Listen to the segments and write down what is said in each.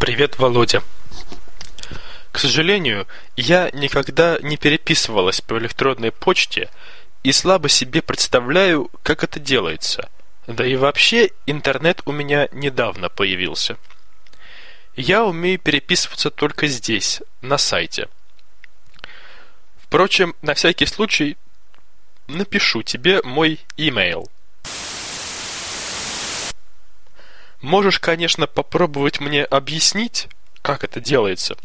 Привет, Володя. К сожалению, я никогда не переписывалась по электронной почте и слабо себе представляю, как это делается. Да и вообще, интернет у меня недавно появился. Я умею переписываться только здесь, на сайте. Впрочем, на всякий случай напишу тебе мой имейл. Можешь, конечно, попробовать мне объяснить, как это делается,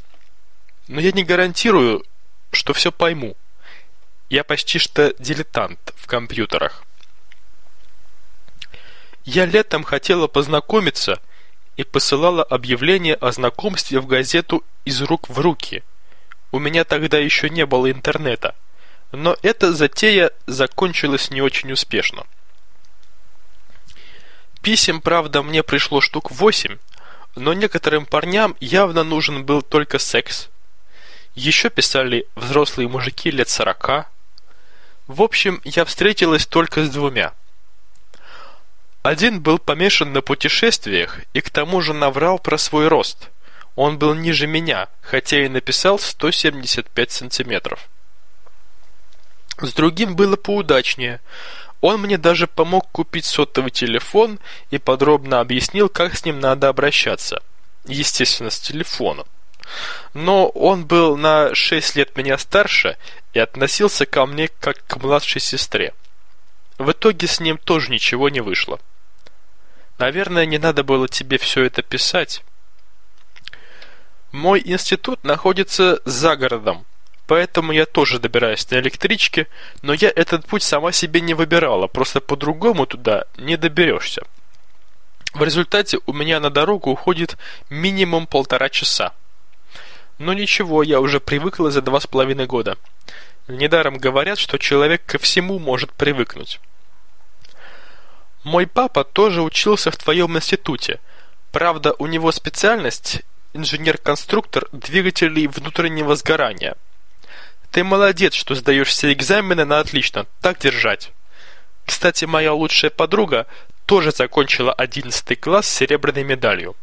но я не гарантирую, что все пойму. Я почти что дилетант в компьютерах. Я летом хотела познакомиться и посылала объявление о знакомстве в газету «Из рук в руки». У меня тогда еще не было интернета, но эта затея закончилась не очень успешно. Писем, правда, мне пришло штук восемь, но некоторым парням явно нужен был только секс. Еще писали взрослые мужики лет сорока. В общем, я встретилась только с двумя. Один был помешан на путешествиях и к тому же наврал про свой рост. Он был ниже меня, хотя и написал 175 сантиметров. С другим было поудачнее – он мне даже помог купить сотовый телефон и подробно объяснил, как с ним надо обращаться. Естественно, с телефоном. Но он был на 6 лет меня старше и относился ко мне как к младшей сестре. В итоге с ним тоже ничего не вышло. Наверное, не надо было тебе все это писать. Мой институт находится за городом, Поэтому я тоже добираюсь на электричке, но я этот путь сама себе не выбирала, просто по-другому туда не доберешься. В результате у меня на дорогу уходит минимум полтора часа. Но ничего, я уже привыкла за два с половиной года. Недаром говорят, что человек ко всему может привыкнуть. Мой папа тоже учился в твоем институте. Правда, у него специальность инженер-конструктор двигателей внутреннего сгорания – ты молодец, что сдаешь все экзамены на отлично. Так держать. Кстати, моя лучшая подруга тоже закончила 11 класс с серебряной медалью.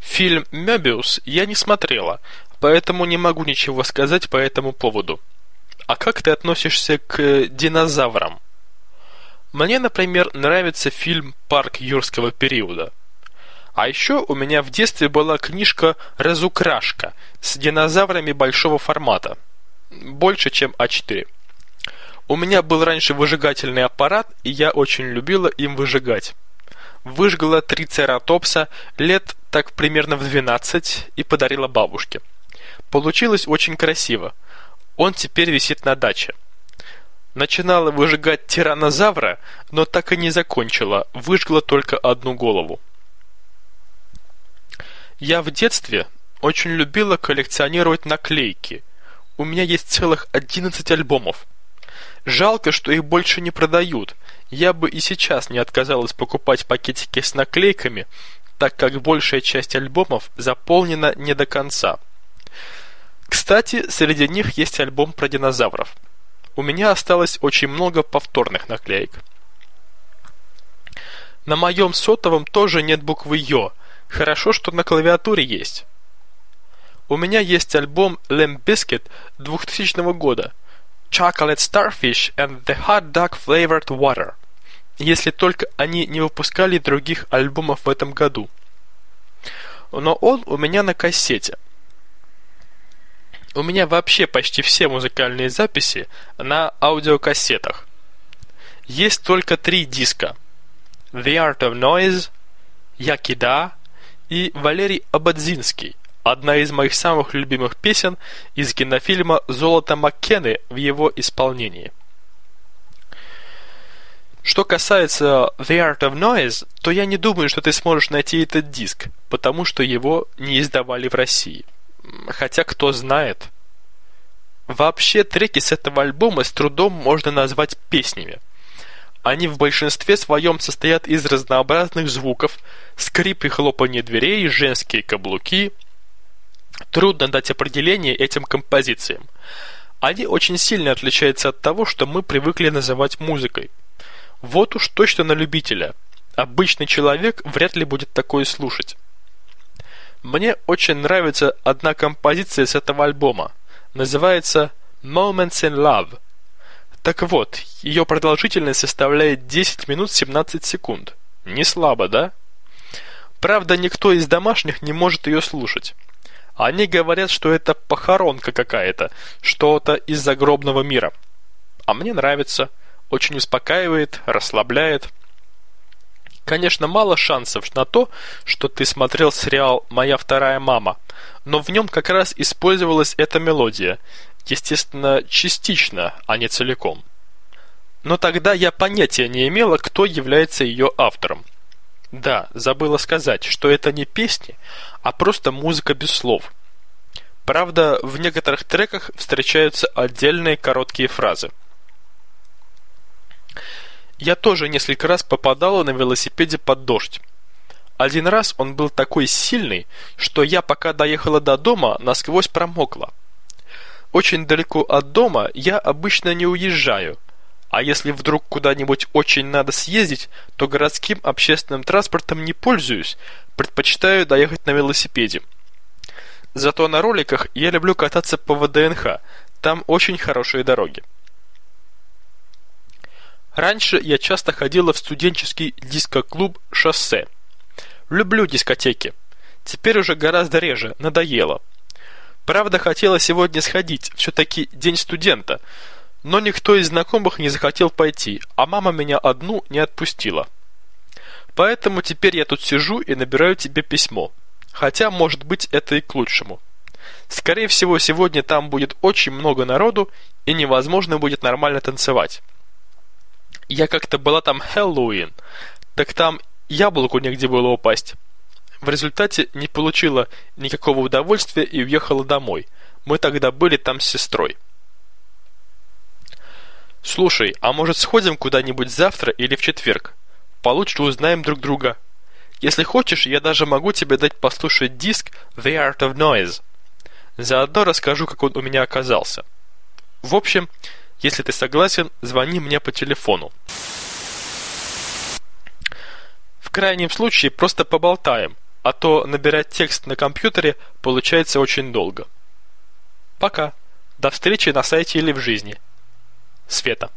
Фильм «Мебиус» я не смотрела, поэтому не могу ничего сказать по этому поводу. А как ты относишься к динозаврам? Мне, например, нравится фильм «Парк юрского периода». А еще у меня в детстве была книжка «Разукрашка» с динозаврами большого формата. Больше, чем А4. У меня был раньше выжигательный аппарат, и я очень любила им выжигать. Выжгла трицератопса лет так примерно в 12 и подарила бабушке. Получилось очень красиво. Он теперь висит на даче. Начинала выжигать тиранозавра, но так и не закончила, выжгла только одну голову. Я в детстве очень любила коллекционировать наклейки. У меня есть целых 11 альбомов. Жалко, что их больше не продают. Я бы и сейчас не отказалась покупать пакетики с наклейками, так как большая часть альбомов заполнена не до конца. Кстати, среди них есть альбом про динозавров. У меня осталось очень много повторных наклеек. На моем сотовом тоже нет буквы «Ё», Хорошо, что на клавиатуре есть. У меня есть альбом Limp Bizkit 2000 года Chocolate Starfish and the Hot Dog Flavored Water. Если только они не выпускали других альбомов в этом году. Но он у меня на кассете. У меня вообще почти все музыкальные записи на аудиокассетах. Есть только три диска. The Art of Noise, Yakida и Валерий Абадзинский, одна из моих самых любимых песен из кинофильма «Золото Маккены» в его исполнении. Что касается The Art of Noise, то я не думаю, что ты сможешь найти этот диск, потому что его не издавали в России. Хотя кто знает. Вообще треки с этого альбома с трудом можно назвать песнями – они в большинстве своем состоят из разнообразных звуков, скрип и хлопанье дверей, женские каблуки. Трудно дать определение этим композициям. Они очень сильно отличаются от того, что мы привыкли называть музыкой. Вот уж точно на любителя. Обычный человек вряд ли будет такое слушать. Мне очень нравится одна композиция с этого альбома. Называется Moments in Love. Так вот, ее продолжительность составляет 10 минут 17 секунд. Не слабо, да? Правда, никто из домашних не может ее слушать. Они говорят, что это похоронка какая-то, что-то из загробного мира. А мне нравится. Очень успокаивает, расслабляет. Конечно, мало шансов на то, что ты смотрел сериал «Моя вторая мама», но в нем как раз использовалась эта мелодия, естественно, частично, а не целиком. Но тогда я понятия не имела, кто является ее автором. Да, забыла сказать, что это не песни, а просто музыка без слов. Правда, в некоторых треках встречаются отдельные короткие фразы. Я тоже несколько раз попадала на велосипеде под дождь. Один раз он был такой сильный, что я, пока доехала до дома, насквозь промокла. Очень далеко от дома я обычно не уезжаю, а если вдруг куда-нибудь очень надо съездить, то городским общественным транспортом не пользуюсь, предпочитаю доехать на велосипеде. Зато на роликах я люблю кататься по ВДНХ, там очень хорошие дороги. Раньше я часто ходила в студенческий диско-клуб «Шоссе». Люблю дискотеки. Теперь уже гораздо реже, надоело. Правда, хотела сегодня сходить, все-таки день студента, но никто из знакомых не захотел пойти, а мама меня одну не отпустила. Поэтому теперь я тут сижу и набираю тебе письмо. Хотя, может быть, это и к лучшему. Скорее всего, сегодня там будет очень много народу, и невозможно будет нормально танцевать. Я как-то была там Хэллоуин, так там яблоку негде было упасть. В результате не получила никакого удовольствия и уехала домой. Мы тогда были там с сестрой. Слушай, а может сходим куда-нибудь завтра или в четверг? Получше узнаем друг друга. Если хочешь, я даже могу тебе дать послушать диск The Art of Noise. Заодно расскажу, как он у меня оказался. В общем, если ты согласен, звони мне по телефону. В крайнем случае просто поболтаем – а то набирать текст на компьютере получается очень долго. Пока. До встречи на сайте или в жизни. Света.